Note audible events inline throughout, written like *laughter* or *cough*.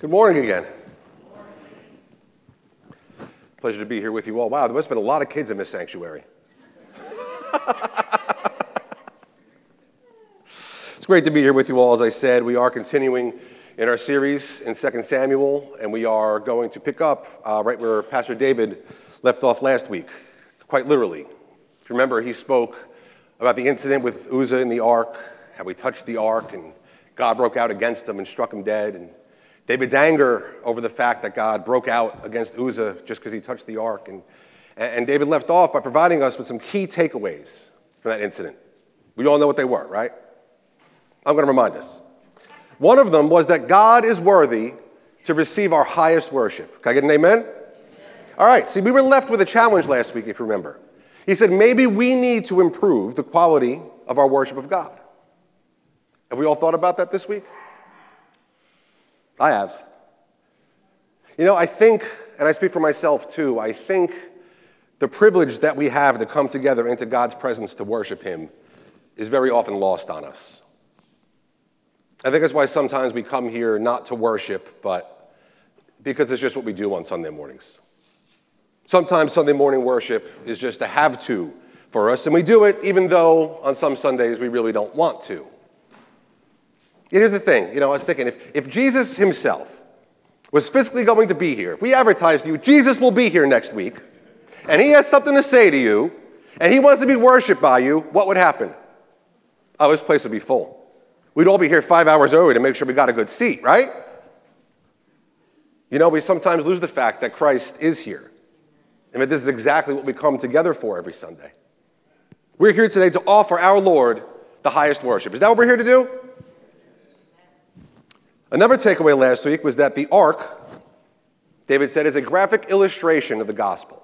Good morning again. Pleasure to be here with you all. Wow, there must have been a lot of kids in this sanctuary. *laughs* it's great to be here with you all. As I said, we are continuing in our series in 2 Samuel, and we are going to pick up uh, right where Pastor David left off last week, quite literally. If you remember, he spoke about the incident with Uzzah in the ark, how he touched the ark, and God broke out against him and struck him dead. And David's anger over the fact that God broke out against Uzzah just because he touched the ark. And, and David left off by providing us with some key takeaways from that incident. We all know what they were, right? I'm going to remind us. One of them was that God is worthy to receive our highest worship. Can I get an amen? All right, see, we were left with a challenge last week, if you remember. He said maybe we need to improve the quality of our worship of God. Have we all thought about that this week? I have. You know, I think, and I speak for myself too, I think the privilege that we have to come together into God's presence to worship Him is very often lost on us. I think that's why sometimes we come here not to worship, but because it's just what we do on Sunday mornings. Sometimes Sunday morning worship is just a have to for us, and we do it even though on some Sundays we really don't want to. Here's the thing, you know, I was thinking if, if Jesus himself was physically going to be here, if we advertised to you, Jesus will be here next week, and he has something to say to you, and he wants to be worshiped by you, what would happen? Oh, this place would be full. We'd all be here five hours early to make sure we got a good seat, right? You know, we sometimes lose the fact that Christ is here, and that this is exactly what we come together for every Sunday. We're here today to offer our Lord the highest worship. Is that what we're here to do? Another takeaway last week was that the ark, David said, is a graphic illustration of the gospel.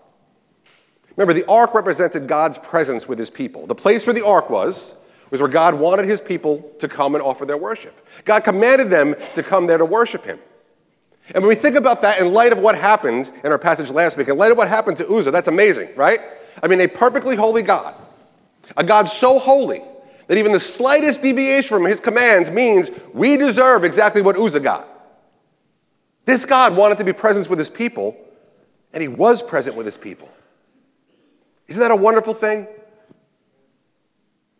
Remember, the ark represented God's presence with his people. The place where the ark was, was where God wanted his people to come and offer their worship. God commanded them to come there to worship him. And when we think about that in light of what happened in our passage last week, in light of what happened to Uzzah, that's amazing, right? I mean, a perfectly holy God, a God so holy that even the slightest deviation from his commands means we deserve exactly what Uzzah got. This God wanted to be present with his people, and he was present with his people. Isn't that a wonderful thing?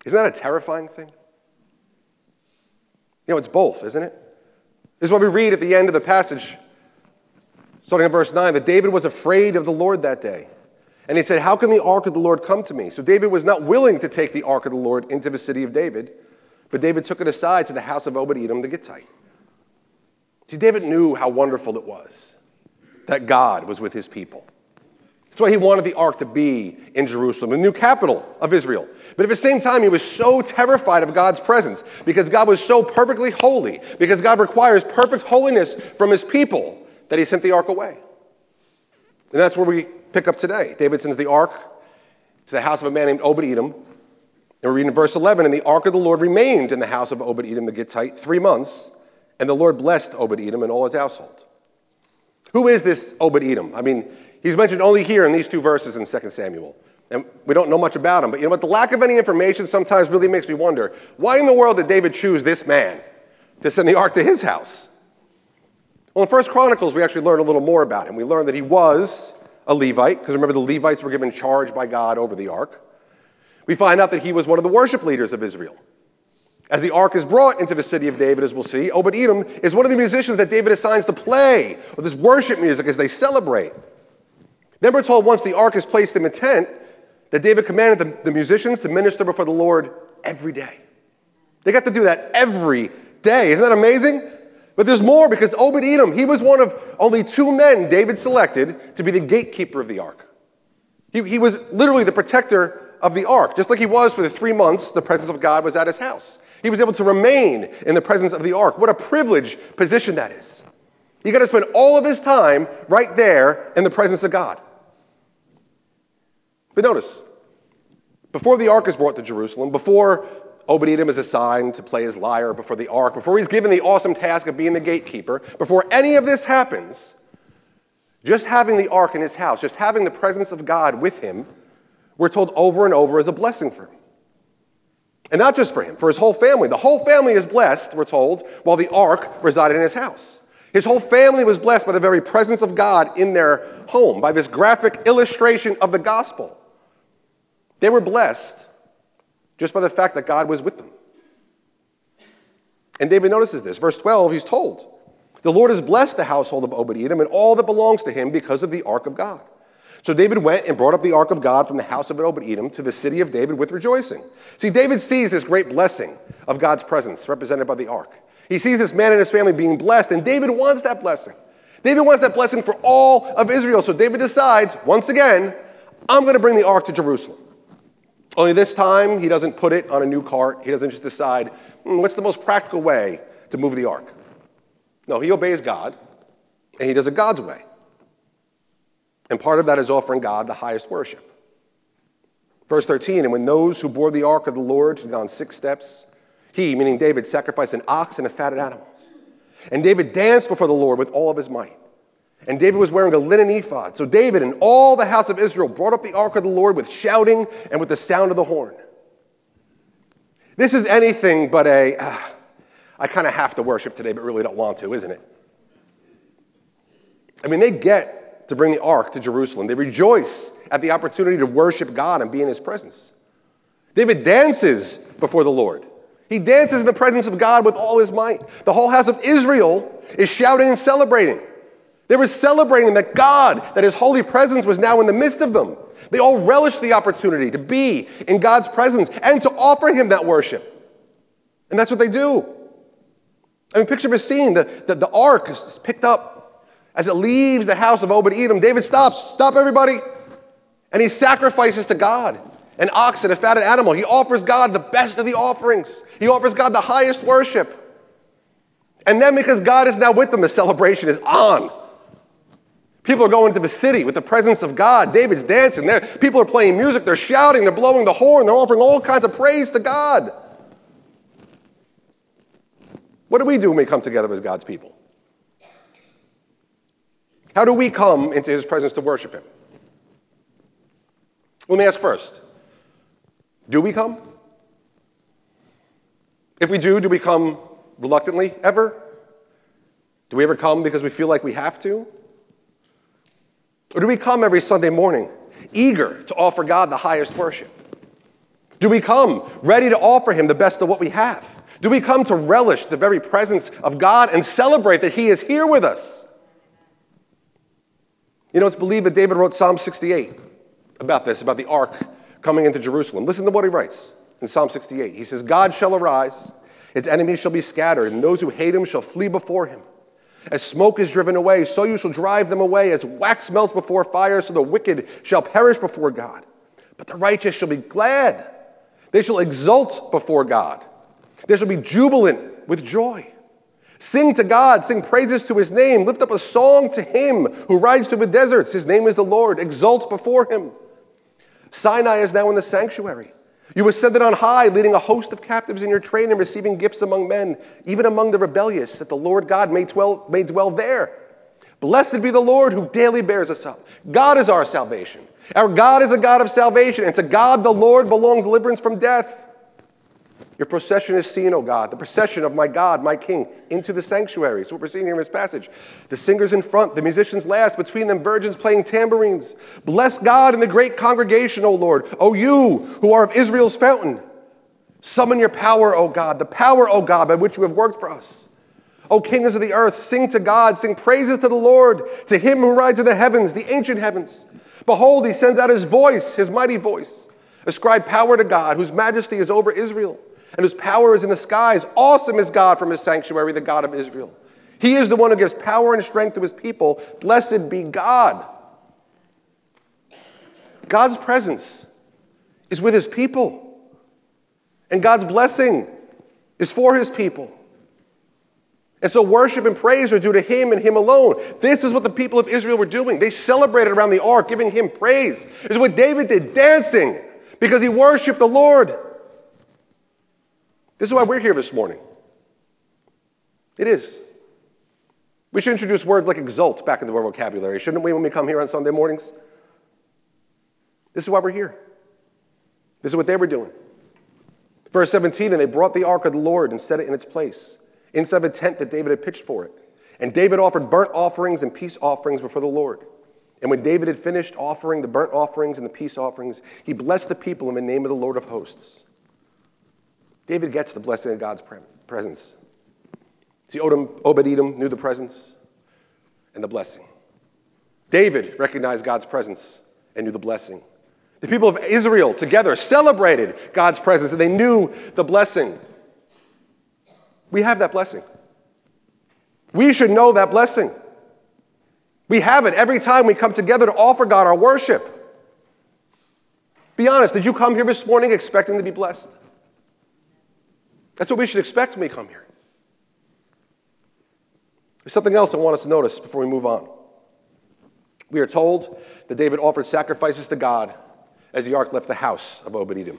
Isn't that a terrifying thing? You know, it's both, isn't it? This is what we read at the end of the passage, starting in verse 9, that David was afraid of the Lord that day. And he said, How can the ark of the Lord come to me? So David was not willing to take the ark of the Lord into the city of David, but David took it aside to the house of Obed Edom the Gittite. See, David knew how wonderful it was that God was with his people. That's why he wanted the ark to be in Jerusalem, the new capital of Israel. But at the same time, he was so terrified of God's presence because God was so perfectly holy, because God requires perfect holiness from his people, that he sent the ark away. And that's where we pick up today. David sends the ark to the house of a man named Obed Edom. And we're reading verse 11 And the ark of the Lord remained in the house of Obed Edom the Gittite three months, and the Lord blessed Obed Edom and all his household. Who is this Obed Edom? I mean, he's mentioned only here in these two verses in 2 Samuel. And we don't know much about him. But you know what? The lack of any information sometimes really makes me wonder why in the world did David choose this man to send the ark to his house? Well, in First Chronicles, we actually learn a little more about him. We learn that he was a Levite, because remember, the Levites were given charge by God over the ark. We find out that he was one of the worship leaders of Israel. As the ark is brought into the city of David, as we'll see, Obed Edom is one of the musicians that David assigns to play with this worship music as they celebrate. Then we're told once the ark is placed in the tent, that David commanded the, the musicians to minister before the Lord every day. They got to do that every day. Isn't that amazing? But there's more because Obed Edom, he was one of only two men David selected to be the gatekeeper of the ark. He, he was literally the protector of the ark, just like he was for the three months the presence of God was at his house. He was able to remain in the presence of the ark. What a privileged position that is. He got to spend all of his time right there in the presence of God. But notice, before the ark is brought to Jerusalem, before Edom is assigned to play his lyre before the ark, before he's given the awesome task of being the gatekeeper, before any of this happens, just having the ark in his house, just having the presence of God with him, we're told over and over is a blessing for him. And not just for him, for his whole family. The whole family is blessed, we're told, while the ark resided in his house. His whole family was blessed by the very presence of God in their home, by this graphic illustration of the gospel. They were blessed just by the fact that God was with them. And David notices this. Verse 12, he's told, The Lord has blessed the household of Obed Edom and all that belongs to him because of the ark of God. So David went and brought up the ark of God from the house of Obed Edom to the city of David with rejoicing. See, David sees this great blessing of God's presence represented by the ark. He sees this man and his family being blessed, and David wants that blessing. David wants that blessing for all of Israel. So David decides, once again, I'm going to bring the ark to Jerusalem. Only this time, he doesn't put it on a new cart. He doesn't just decide, hmm, what's the most practical way to move the ark? No, he obeys God, and he does it God's way. And part of that is offering God the highest worship. Verse 13, and when those who bore the ark of the Lord had gone six steps, he, meaning David, sacrificed an ox and a fatted animal. And David danced before the Lord with all of his might. And David was wearing a linen ephod. So David and all the house of Israel brought up the ark of the Lord with shouting and with the sound of the horn. This is anything but a, uh, I kind of have to worship today, but really don't want to, isn't it? I mean, they get to bring the ark to Jerusalem. They rejoice at the opportunity to worship God and be in his presence. David dances before the Lord. He dances in the presence of God with all his might. The whole house of Israel is shouting and celebrating. They were celebrating that God, that his holy presence was now in the midst of them. They all relished the opportunity to be in God's presence and to offer him that worship. And that's what they do. I mean, picture the scene. The, the, the ark is picked up as it leaves the house of Obed Edom. David stops. Stop, everybody. And he sacrifices to God an ox and a fatted animal. He offers God the best of the offerings, he offers God the highest worship. And then, because God is now with them, the celebration is on. People are going to the city with the presence of God. David's dancing. There. People are playing music. They're shouting. They're blowing the horn. They're offering all kinds of praise to God. What do we do when we come together as God's people? How do we come into his presence to worship him? Let me ask first do we come? If we do, do we come reluctantly ever? Do we ever come because we feel like we have to? Or do we come every Sunday morning eager to offer God the highest worship? Do we come ready to offer Him the best of what we have? Do we come to relish the very presence of God and celebrate that He is here with us? You know, it's believed that David wrote Psalm 68 about this, about the ark coming into Jerusalem. Listen to what he writes in Psalm 68. He says, God shall arise, his enemies shall be scattered, and those who hate him shall flee before him. As smoke is driven away, so you shall drive them away. As wax melts before fire, so the wicked shall perish before God. But the righteous shall be glad. They shall exult before God. They shall be jubilant with joy. Sing to God, sing praises to his name, lift up a song to him who rides through the deserts. His name is the Lord. Exult before him. Sinai is now in the sanctuary. You ascended on high, leading a host of captives in your train and receiving gifts among men, even among the rebellious, that the Lord God may dwell, may dwell there. Blessed be the Lord who daily bears us up. God is our salvation. Our God is a God of salvation, and to God the Lord belongs deliverance from death. Your procession is seen, O God, the procession of my God, my King, into the sanctuary. So what we're seeing here in this passage. The singers in front, the musicians last, between them virgins playing tambourines. Bless God in the great congregation, O Lord. O you who are of Israel's fountain. Summon your power, O God, the power, O God, by which you have worked for us. O kings of the earth, sing to God, sing praises to the Lord, to him who rides in the heavens, the ancient heavens. Behold, he sends out his voice, his mighty voice. Ascribe power to God, whose majesty is over Israel and whose power is in the skies. Awesome is God from his sanctuary, the God of Israel. He is the one who gives power and strength to his people. Blessed be God. God's presence is with his people, and God's blessing is for his people. And so worship and praise are due to him and him alone. This is what the people of Israel were doing. They celebrated around the ark, giving him praise. This is what David did, dancing, because he worshiped the Lord. This is why we're here this morning. It is. We should introduce words like exult back into our vocabulary, shouldn't we, when we come here on Sunday mornings? This is why we're here. This is what they were doing. Verse 17, and they brought the ark of the Lord and set it in its place, inside the tent that David had pitched for it. And David offered burnt offerings and peace offerings before the Lord. And when David had finished offering the burnt offerings and the peace offerings, he blessed the people in the name of the Lord of hosts. David gets the blessing of God's presence. See, Obed Edom knew the presence and the blessing. David recognized God's presence and knew the blessing. The people of Israel together celebrated God's presence and they knew the blessing. We have that blessing. We should know that blessing. We have it every time we come together to offer God our worship. Be honest, did you come here this morning expecting to be blessed? That's what we should expect when we come here. There's something else I want us to notice before we move on. We are told that David offered sacrifices to God as the ark left the house of Obed Edom.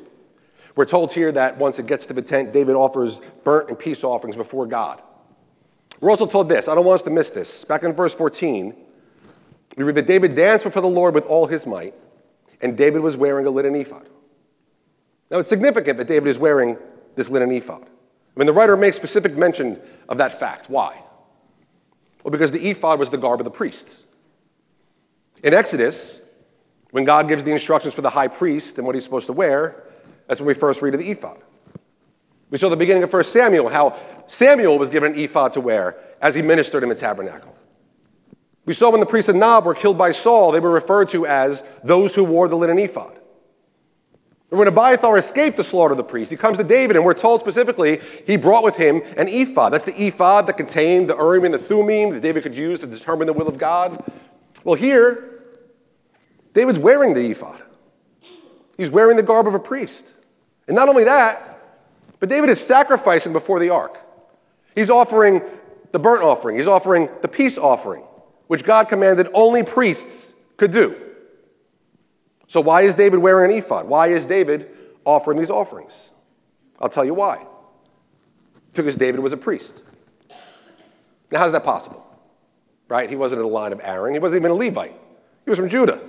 We're told here that once it gets to the tent, David offers burnt and peace offerings before God. We're also told this, I don't want us to miss this. Back in verse 14, we read that David danced before the Lord with all his might, and David was wearing a linen ephod. Now, it's significant that David is wearing this linen ephod. I mean, the writer makes specific mention of that fact. Why? Well, because the ephod was the garb of the priests. In Exodus, when God gives the instructions for the high priest and what he's supposed to wear, that's when we first read of the ephod. We saw the beginning of 1 Samuel how Samuel was given an ephod to wear as he ministered in the tabernacle. We saw when the priests of Nob were killed by Saul, they were referred to as those who wore the linen ephod. And when Abiathar escaped the slaughter of the priests, he comes to David, and we're told specifically he brought with him an ephod. That's the ephod that contained the Urim and the Thummim that David could use to determine the will of God. Well, here, David's wearing the ephod. He's wearing the garb of a priest. And not only that, but David is sacrificing before the ark. He's offering the burnt offering, he's offering the peace offering, which God commanded only priests could do. So, why is David wearing an ephod? Why is David offering these offerings? I'll tell you why. Because David was a priest. Now, how's that possible? Right? He wasn't in the line of Aaron, he wasn't even a Levite, he was from Judah.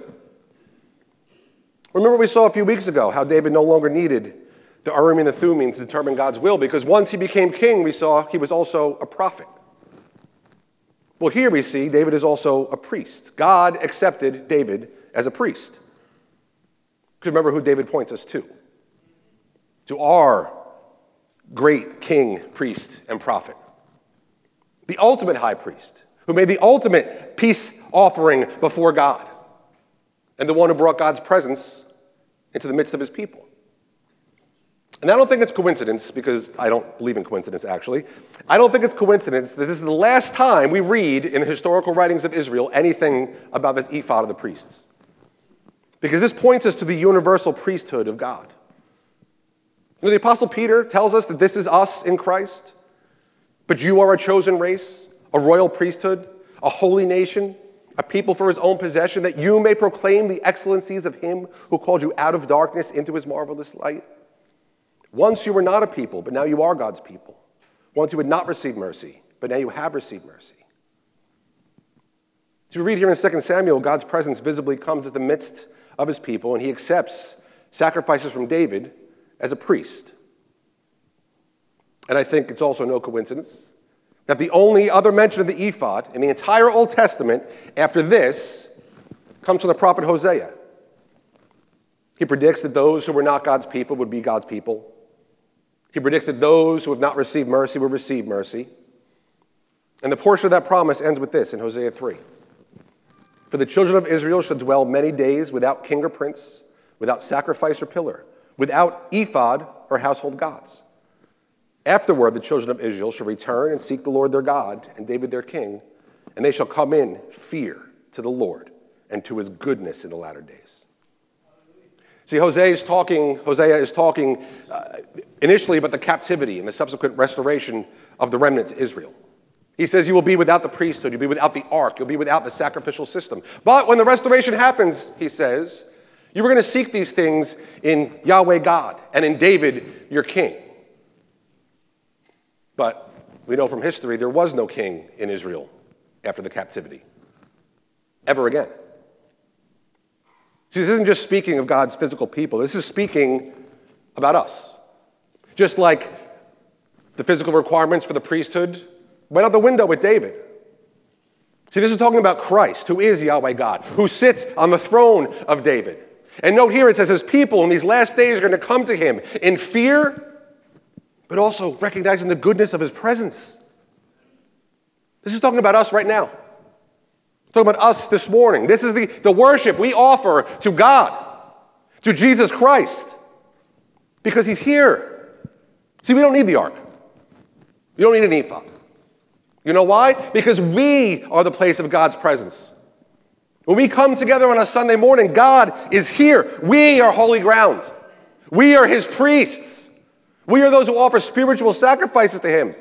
Remember, we saw a few weeks ago how David no longer needed the Urim and the Thummim to determine God's will because once he became king, we saw he was also a prophet. Well, here we see David is also a priest. God accepted David as a priest. Because remember who David points us to to our great king, priest, and prophet, the ultimate high priest, who made the ultimate peace offering before God, and the one who brought God's presence into the midst of his people. And I don't think it's coincidence, because I don't believe in coincidence actually. I don't think it's coincidence that this is the last time we read in the historical writings of Israel anything about this ephod of the priests. Because this points us to the universal priesthood of God. You know, the Apostle Peter tells us that this is us in Christ, but you are a chosen race, a royal priesthood, a holy nation, a people for his own possession, that you may proclaim the excellencies of him who called you out of darkness into his marvelous light. Once you were not a people, but now you are God's people. Once you had not received mercy, but now you have received mercy. So we read here in 2 Samuel, God's presence visibly comes to the midst of his people, and he accepts sacrifices from David as a priest. And I think it's also no coincidence that the only other mention of the ephod in the entire Old Testament after this comes from the prophet Hosea. He predicts that those who were not God's people would be God's people. He predicts that those who have not received mercy will receive mercy. And the portion of that promise ends with this in Hosea 3 For the children of Israel shall dwell many days without king or prince, without sacrifice or pillar, without ephod or household gods. Afterward, the children of Israel shall return and seek the Lord their God and David their king, and they shall come in fear to the Lord and to his goodness in the latter days. See, Hosea is talking, Hosea is talking uh, initially about the captivity and the subsequent restoration of the remnant to Israel. He says, You will be without the priesthood, you'll be without the ark, you'll be without the sacrificial system. But when the restoration happens, he says, you were going to seek these things in Yahweh God and in David, your king. But we know from history there was no king in Israel after the captivity, ever again. See, this isn't just speaking of God's physical people, this is speaking about us. Just like the physical requirements for the priesthood went out the window with David. See, this is talking about Christ, who is Yahweh God, who sits on the throne of David. And note here it says his people in these last days are going to come to him in fear, but also recognizing the goodness of his presence. This is talking about us right now. Talking about us this morning. This is the, the worship we offer to God, to Jesus Christ, because he's here. See, we don't need the ark. You don't need an ephod. You know why? Because we are the place of God's presence. When we come together on a Sunday morning, God is here. We are holy ground. We are his priests. We are those who offer spiritual sacrifices to him.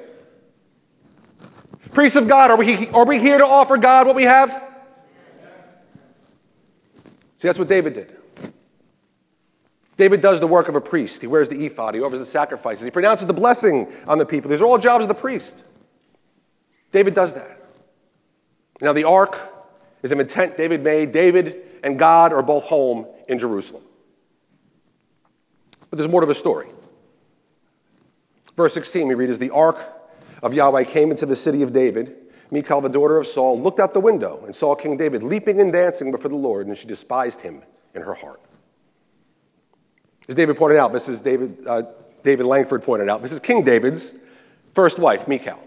Priests of God, are we, are we here to offer God what we have? See, that's what David did. David does the work of a priest. He wears the ephod, he offers the sacrifices, he pronounces the blessing on the people. These are all jobs of the priest. David does that. Now, the ark is an intent David made. David and God are both home in Jerusalem. But there's more to the story. Verse 16, we read, As the ark of Yahweh came into the city of David, Michal, the daughter of Saul, looked out the window and saw King David leaping and dancing before the Lord, and she despised him in her heart. As David pointed out, this is David, uh, David Langford pointed out, this is King David's first wife, Michal.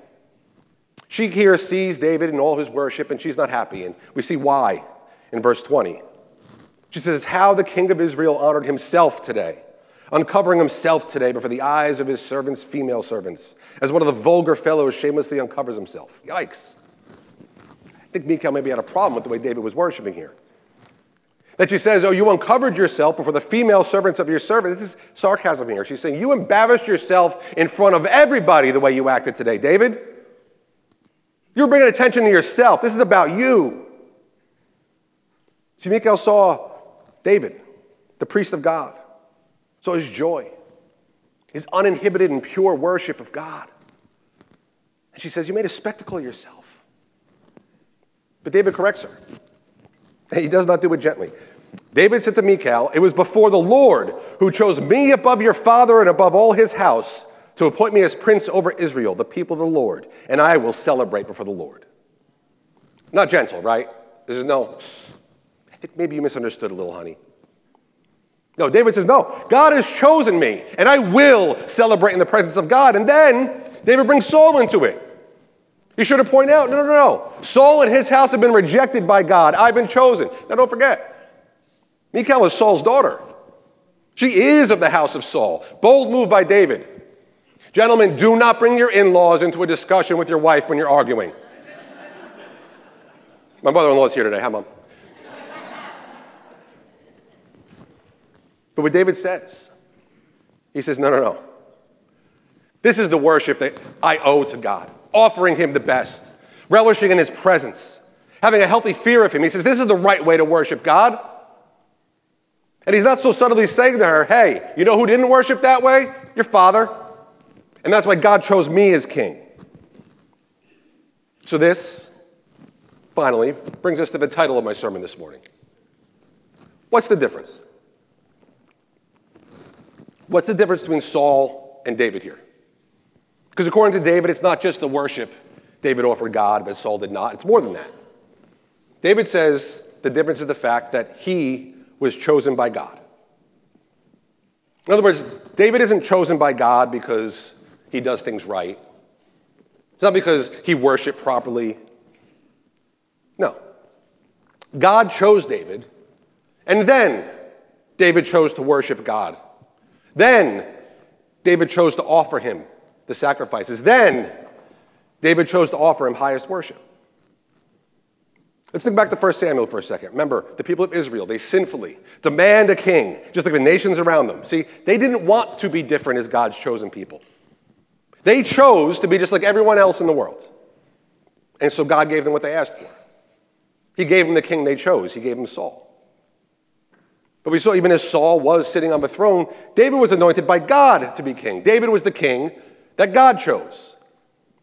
She here sees David and all his worship, and she's not happy. And we see why in verse 20. She says, How the king of Israel honored himself today, uncovering himself today before the eyes of his servants, female servants, as one of the vulgar fellows shamelessly uncovers himself. Yikes. I think Michal maybe had a problem with the way David was worshiping here. That she says, Oh, you uncovered yourself before the female servants of your servant. This is sarcasm here. She's saying, You embarrassed yourself in front of everybody the way you acted today, David. You're bringing attention to yourself. This is about you. See, Michal saw David, the priest of God, saw his joy, his uninhibited and pure worship of God. And she says, You made a spectacle of yourself. But David corrects her. *laughs* He does not do it gently. David said to Michal, It was before the Lord who chose me above your father and above all his house to appoint me as prince over Israel, the people of the Lord, and I will celebrate before the Lord. Not gentle, right? This is no, I think maybe you misunderstood a little, honey. No, David says, No, God has chosen me, and I will celebrate in the presence of God. And then David brings Saul into it. You should have pointed out, no, no, no, no. Saul and his house have been rejected by God. I've been chosen. Now, don't forget, Michal is Saul's daughter. She is of the house of Saul. Bold move by David. Gentlemen, do not bring your in laws into a discussion with your wife when you're arguing. My mother in law is here today. Hi, Mom. But what David says, he says, no, no, no. This is the worship that I owe to God, offering Him the best, relishing in His presence, having a healthy fear of Him. He says, this is the right way to worship God. And he's not so subtly saying to her, hey, you know who didn't worship that way? Your father. And that's why God chose me as king. So, this, finally, brings us to the title of my sermon this morning. What's the difference? What's the difference between Saul and David here? Because according to David, it's not just the worship David offered God, but Saul did not. It's more than that. David says the difference is the fact that he was chosen by God. In other words, David isn't chosen by God because he does things right. It's not because he worshiped properly. No. God chose David, and then David chose to worship God. Then David chose to offer him the sacrifices. Then David chose to offer him highest worship. Let's think back to 1 Samuel for a second. Remember, the people of Israel, they sinfully demand a king, just like the nations around them. See, they didn't want to be different as God's chosen people. They chose to be just like everyone else in the world. And so God gave them what they asked for. He gave them the king they chose, He gave them Saul. But we saw even as Saul was sitting on the throne, David was anointed by God to be king. David was the king that God chose.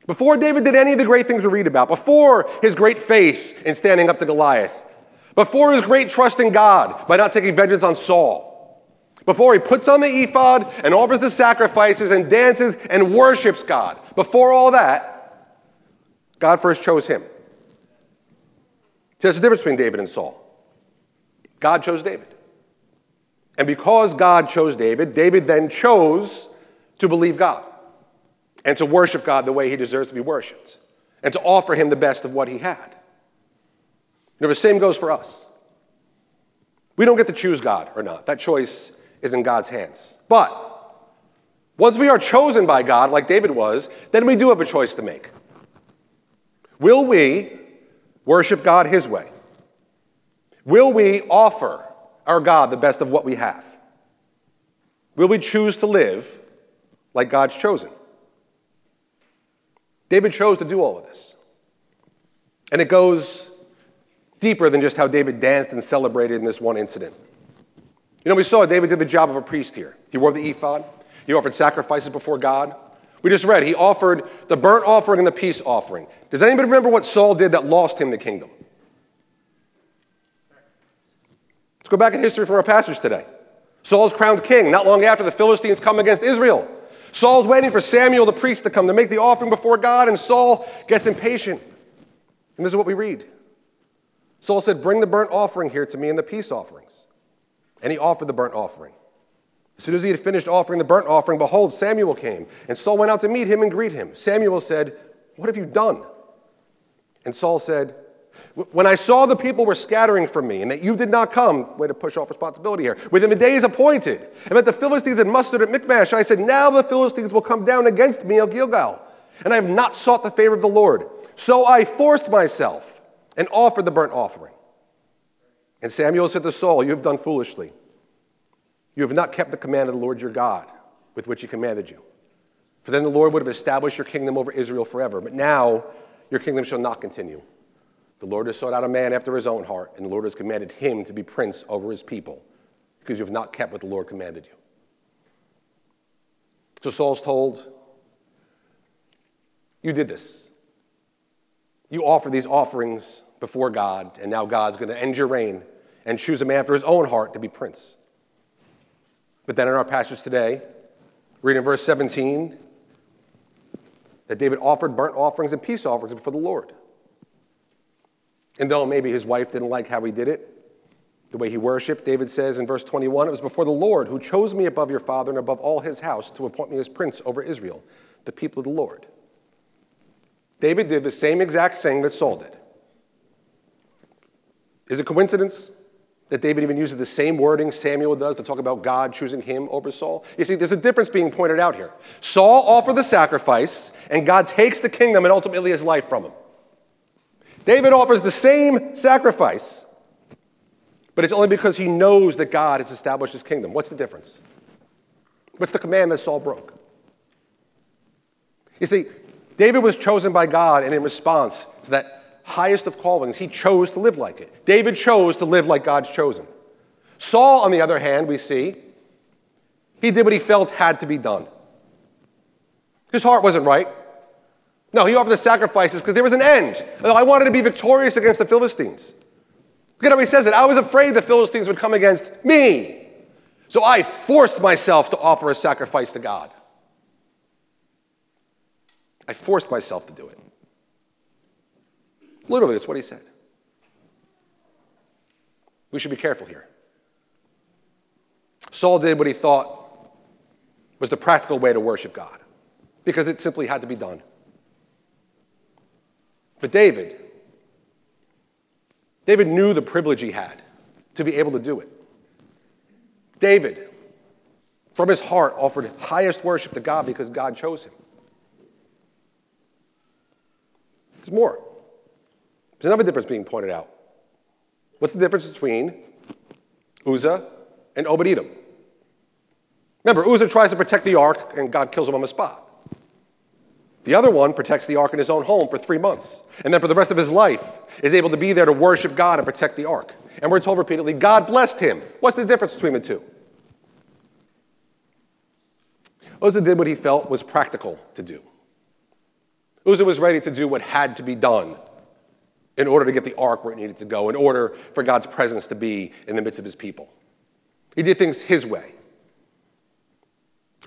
Before David did any of the great things we read about, before his great faith in standing up to Goliath, before his great trust in God by not taking vengeance on Saul, before he puts on the ephod and offers the sacrifices and dances and worships God, before all that, God first chose him. That's the difference between David and Saul. God chose David. And because God chose David, David then chose to believe God and to worship God the way he deserves to be worshiped and to offer him the best of what he had. You know, the same goes for us. We don't get to choose God or not. That choice is in God's hands. But once we are chosen by God, like David was, then we do have a choice to make. Will we worship God his way? Will we offer our God the best of what we have? Will we choose to live like God's chosen? David chose to do all of this. And it goes deeper than just how David danced and celebrated in this one incident. You know, we saw David did the job of a priest here. He wore the ephod, he offered sacrifices before God. We just read, he offered the burnt offering and the peace offering. Does anybody remember what Saul did that lost him the kingdom? Let's go back in history for our passage today. Saul's crowned king not long after the Philistines come against Israel. Saul's waiting for Samuel the priest to come to make the offering before God, and Saul gets impatient. And this is what we read Saul said, Bring the burnt offering here to me and the peace offerings. And he offered the burnt offering. As soon as he had finished offering the burnt offering, behold, Samuel came, and Saul went out to meet him and greet him. Samuel said, What have you done? And Saul said, When I saw the people were scattering from me, and that you did not come, way to push off responsibility here, within the days appointed, and that the Philistines had mustered at Michmash, I said, Now the Philistines will come down against me at Gilgal, and I have not sought the favor of the Lord. So I forced myself and offered the burnt offering. And Samuel said to Saul, You have done foolishly. You have not kept the command of the Lord your God with which he commanded you. For then the Lord would have established your kingdom over Israel forever. But now your kingdom shall not continue. The Lord has sought out a man after his own heart, and the Lord has commanded him to be prince over his people, because you have not kept what the Lord commanded you. So Saul's told, You did this. You offer these offerings before God, and now God's going to end your reign and choose a man after his own heart to be prince. But then in our passage today, reading verse 17, that David offered burnt offerings and peace offerings before the Lord. And though maybe his wife didn't like how he did it, the way he worshiped, David says in verse 21, it was before the Lord who chose me above your father and above all his house to appoint me as prince over Israel, the people of the Lord. David did the same exact thing that Saul did. Is it coincidence? That David even uses the same wording Samuel does to talk about God choosing him over Saul. You see, there's a difference being pointed out here. Saul offered the sacrifice, and God takes the kingdom and ultimately his life from him. David offers the same sacrifice, but it's only because he knows that God has established his kingdom. What's the difference? What's the command that Saul broke? You see, David was chosen by God, and in response to that highest of callings, he chose to live like it. David chose to live like God's chosen. Saul, on the other hand, we see, he did what he felt had to be done. His heart wasn't right. No, he offered the sacrifices because there was an end. I wanted to be victorious against the Philistines. Look at how he says it. I was afraid the Philistines would come against me. So I forced myself to offer a sacrifice to God. I forced myself to do it. Literally, that's what he said. We should be careful here. Saul did what he thought was the practical way to worship God because it simply had to be done. But David, David knew the privilege he had to be able to do it. David, from his heart, offered highest worship to God because God chose him. There's more. There's another difference being pointed out. What's the difference between Uzzah and Obed Edom? Remember, Uzzah tries to protect the ark, and God kills him on the spot. The other one protects the ark in his own home for three months, and then for the rest of his life is able to be there to worship God and protect the ark. And we're told repeatedly, God blessed him. What's the difference between the two? Uzzah did what he felt was practical to do. Uzzah was ready to do what had to be done in order to get the ark where it needed to go, in order for God's presence to be in the midst of his people. He did things his way.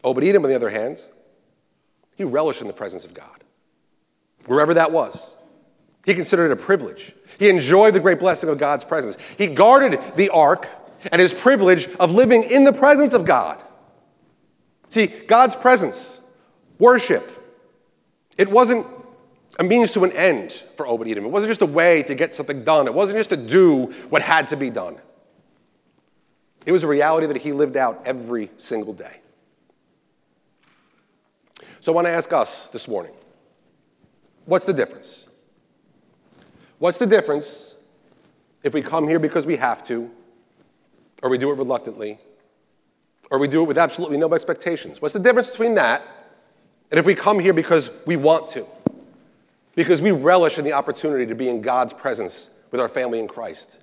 Obed Edom, on the other hand, he relished in the presence of God, wherever that was. He considered it a privilege. He enjoyed the great blessing of God's presence. He guarded the ark and his privilege of living in the presence of God. See, God's presence, worship, it wasn't a means to an end for Obed Edom. It wasn't just a way to get something done, it wasn't just to do what had to be done. It was a reality that he lived out every single day. So I want to ask us this morning what's the difference? What's the difference if we come here because we have to, or we do it reluctantly, or we do it with absolutely no expectations? What's the difference between that and if we come here because we want to? Because we relish in the opportunity to be in God's presence with our family in Christ.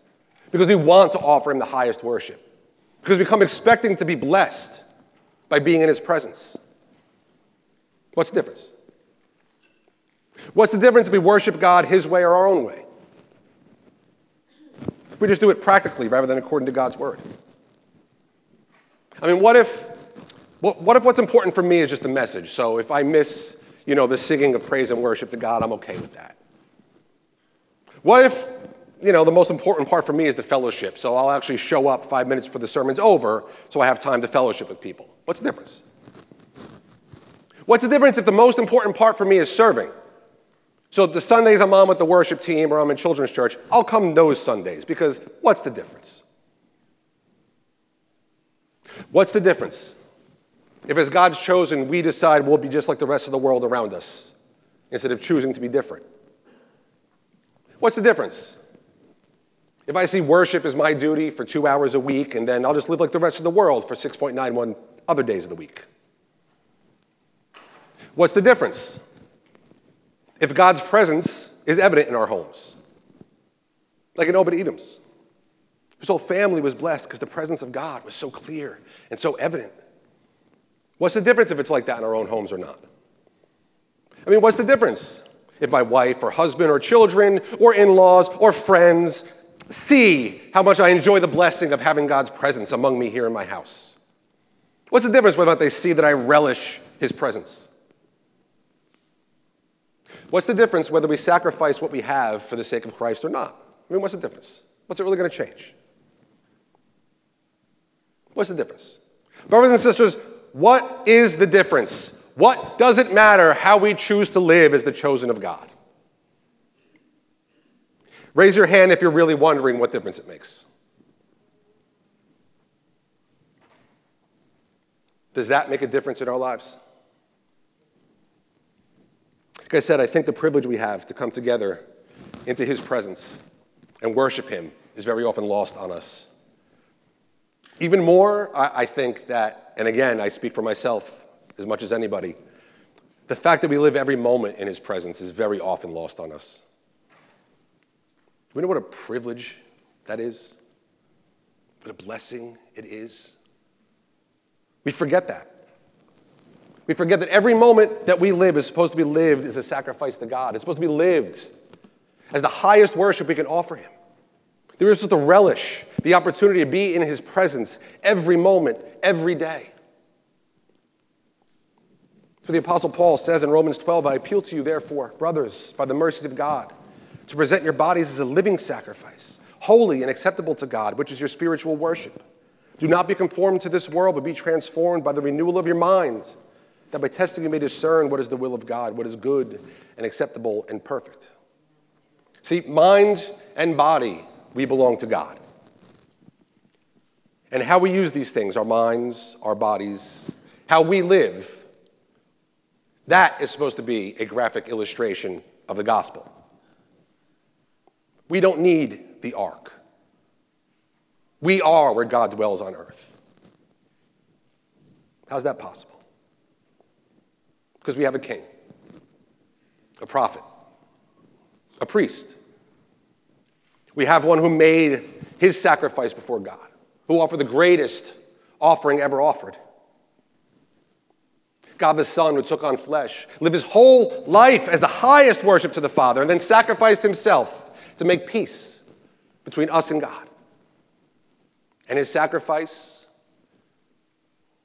Because we want to offer Him the highest worship. Because we come expecting to be blessed by being in His presence. What's the difference? What's the difference if we worship God His way or our own way? If we just do it practically rather than according to God's word. I mean, what if, what, what if what's important for me is just a message? So if I miss, you know, the singing of praise and worship to God, I'm okay with that. What if, you know, the most important part for me is the fellowship? So I'll actually show up five minutes before the sermon's over so I have time to fellowship with people. What's the difference? What's the difference if the most important part for me is serving? So the Sundays I'm on with the worship team or I'm in children's church, I'll come those Sundays because what's the difference? What's the difference? If as God's chosen, we decide we'll be just like the rest of the world around us instead of choosing to be different. What's the difference? If I see worship as my duty for two hours a week and then I'll just live like the rest of the world for 6.91 other days of the week. What's the difference? if God's presence is evident in our homes. Like in Obed Edom's. His whole family was blessed because the presence of God was so clear and so evident. What's the difference if it's like that in our own homes or not? I mean, what's the difference if my wife or husband or children or in laws or friends see how much I enjoy the blessing of having God's presence among me here in my house? What's the difference whether they see that I relish his presence? What's the difference whether we sacrifice what we have for the sake of Christ or not? I mean, what's the difference? What's it really going to change? What's the difference? Brothers and sisters, what is the difference? What does it matter how we choose to live as the chosen of God? Raise your hand if you're really wondering what difference it makes. Does that make a difference in our lives? Like I said, I think the privilege we have to come together into His presence and worship Him is very often lost on us. Even more, I, think that, and again, I speak for myself as much as anybody, the fact that we live every moment in His presence is very often lost on us. Do we know what a privilege that is? What a blessing it is? We forget that. We forget that every moment that we live is supposed to be lived as a sacrifice to God. It's supposed to be lived as the highest worship we can offer Him. There is just to relish the opportunity to be in His presence every moment, every day. So the Apostle Paul says in Romans 12, I appeal to you, therefore, brothers, by the mercies of God, to present your bodies as a living sacrifice, holy and acceptable to God, which is your spiritual worship. Do not be conformed to this world, but be transformed by the renewal of your mind that by testing you may discern what is the will of God, what is good and acceptable and perfect. See, mind and body, we belong to God. And how we use these things, our minds, our bodies, how we live, that is supposed to be a graphic illustration of the gospel. We don't need the ark. We are where God dwells on earth. How's that possible? Because we have a king, a prophet, a priest. We have one who made his sacrifice before God, who offered the greatest offering ever offered. God the Son, who took on flesh, lived his whole life as the highest worship to the Father, and then sacrificed himself to make peace between us and God. And his sacrifice,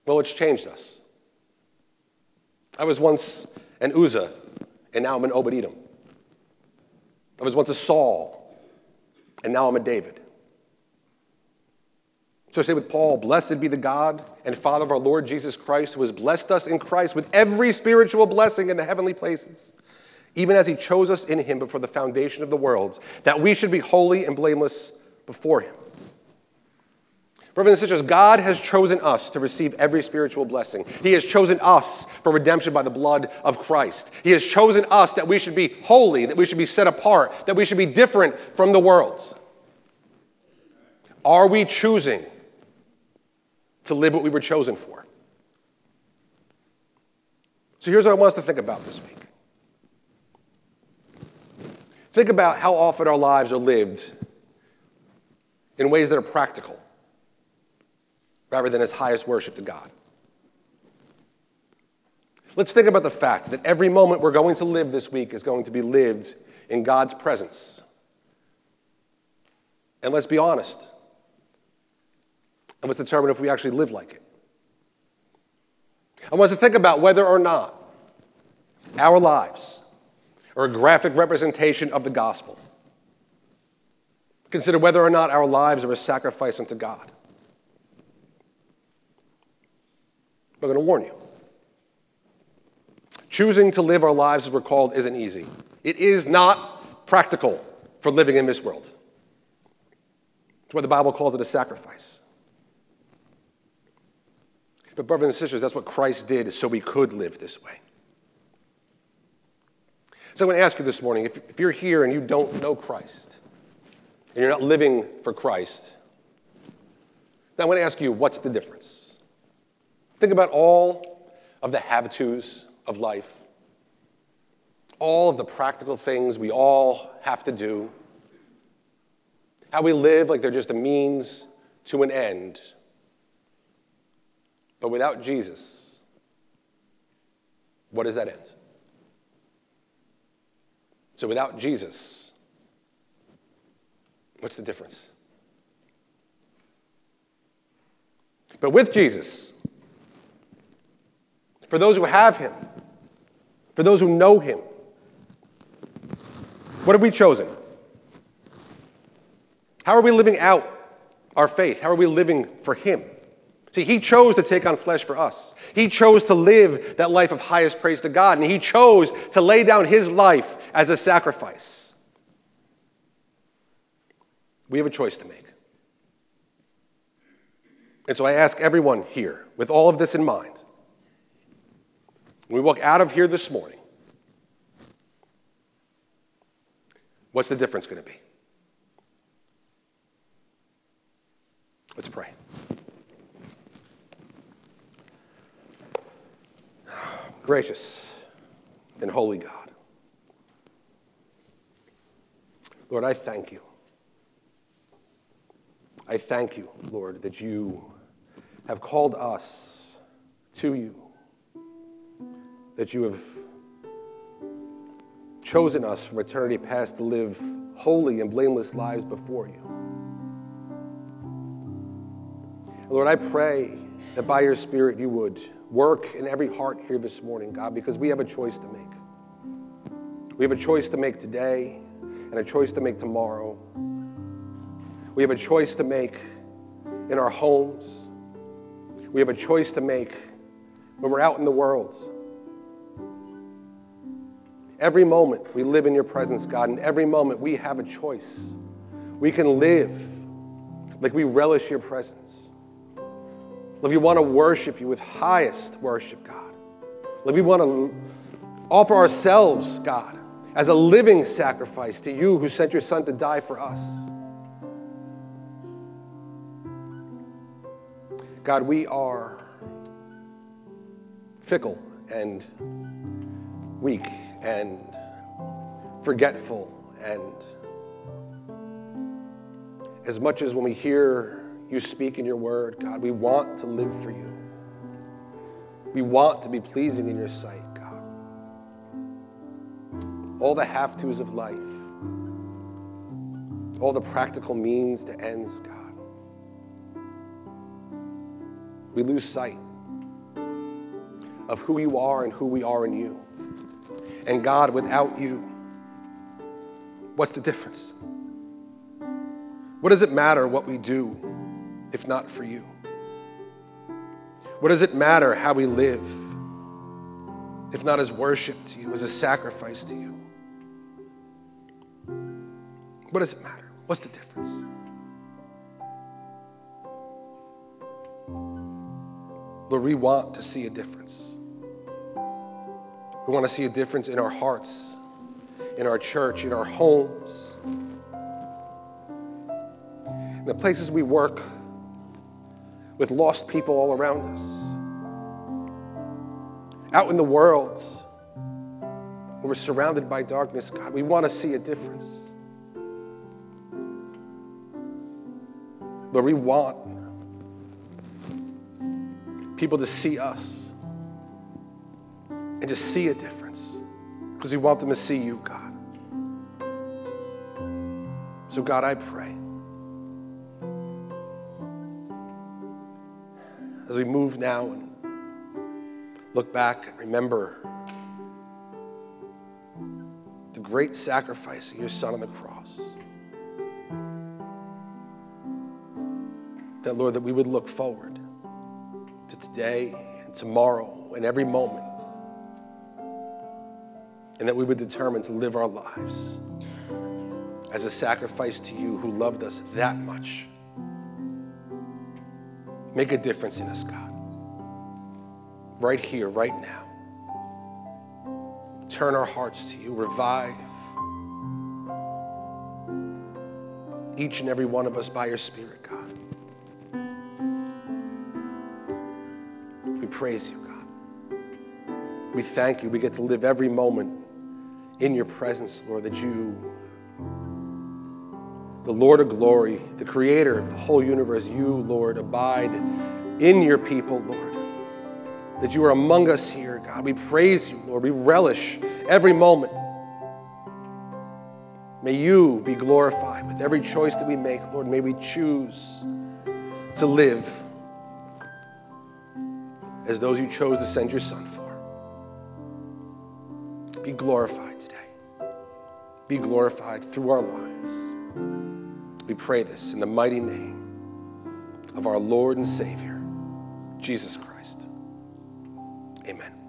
well, it's changed us. I was once an Uzzah, and now I'm an Obed Edom. I was once a Saul, and now I'm a David. So say with Paul, blessed be the God and Father of our Lord Jesus Christ, who has blessed us in Christ with every spiritual blessing in the heavenly places, even as he chose us in him before the foundation of the world, that we should be holy and blameless before him. Brothers and sisters, God has chosen us to receive every spiritual blessing. He has chosen us for redemption by the blood of Christ. He has chosen us that we should be holy, that we should be set apart, that we should be different from the world. Are we choosing to live what we were chosen for? So here's what I want us to think about this week. Think about how often our lives are lived in ways that are practical rather than as highest worship to God. Let's think about the fact that every moment we're going to live this week is going to be lived in God's presence. And let's be honest. And let's determine if we actually live like it. I want us to think about whether or not our lives are a graphic representation of the gospel. Consider whether or not our lives are a sacrifice unto God. I'm going to warn you. Choosing to live our lives as we're called isn't easy. It is not practical for living in this world. That's why the Bible calls it a sacrifice. But, brothers and sisters, that's what Christ did so we could live this way. So, I'm going to ask you this morning if, if you're here and you don't know Christ, and you're not living for Christ, then I'm going to ask you what's the difference? Think about all of the have tos of life, all of the practical things we all have to do, how we live like they're just a means to an end. But without Jesus, what does that end? So without Jesus, what's the difference? But with Jesus, for those who have Him, for those who know Him. What have we chosen? How are we living out our faith? How are we living for Him? See, He chose to take on flesh for us. He chose to live that life of highest praise to God, and He chose to lay down His life as a sacrifice. We have a choice to make. And so I ask everyone here, with all of this in mind, we walk out of here this morning, what's the difference going to be? Let's pray. Gracious and holy God, Lord, I thank you. I thank you, Lord, that you have called us to you that you have chosen us from eternity past to live holy and blameless lives before you. Lord, I pray that by your Spirit you would work in every heart here this morning, God, because we have a choice to make. We have a choice to make today and a choice to make tomorrow. We have a choice to make in our homes. We have a choice to make when we're out in the world. Every moment we live in your presence, God, and every moment we have a choice. We can live like we relish your presence. Lord, we want to worship you with highest worship, God. Lord, we want to offer ourselves, God, as a living sacrifice to you who sent your Son to die for us. God, we are fickle and weak and forgetful. And as much as when we hear you speak in your word, God, we want to live for you. We want to be pleasing in your sight, God. All the have tos of life, all the practical means to ends, God. We lose sight of who you are and who we are in you. And God, without you, What's the difference? What does it matter what we do if not for you? What does it matter how we live if not as worship to you, as a sacrifice to you? What does it matter? What's the difference? Lord, we want to see a difference. We want to see a difference in our hearts, in our church, in our homes, in the places we work with lost people all around us, out in the world where we're surrounded by darkness. God, we want to see a difference. Lord, we want people to see us to see a difference because we want them to see you, God. So, God, I pray as we move now and look back and remember the great sacrifice of your Son on the cross. That, Lord, that we would look forward to today and tomorrow and every moment. And that we would determine to live our lives as a sacrifice to you who loved us that much. Make a difference in us, God. Right here, right now. Turn our hearts to you. Revive each and every one of us by your Spirit, God. We praise you, God. We thank you. We get to live every moment in your presence, Lord, that you, the Lord of glory, the creator of the whole universe, you, Lord, abide in your people, Lord. That you are among us here, God. We praise you, Lord. We relish every moment. May you be glorified with every choice that we make, Lord. May we choose to live as those you chose to send your Son for. Be glorified. Be glorified through our lives. We pray this in the mighty name of our Lord and Savior, Jesus Christ. Amen.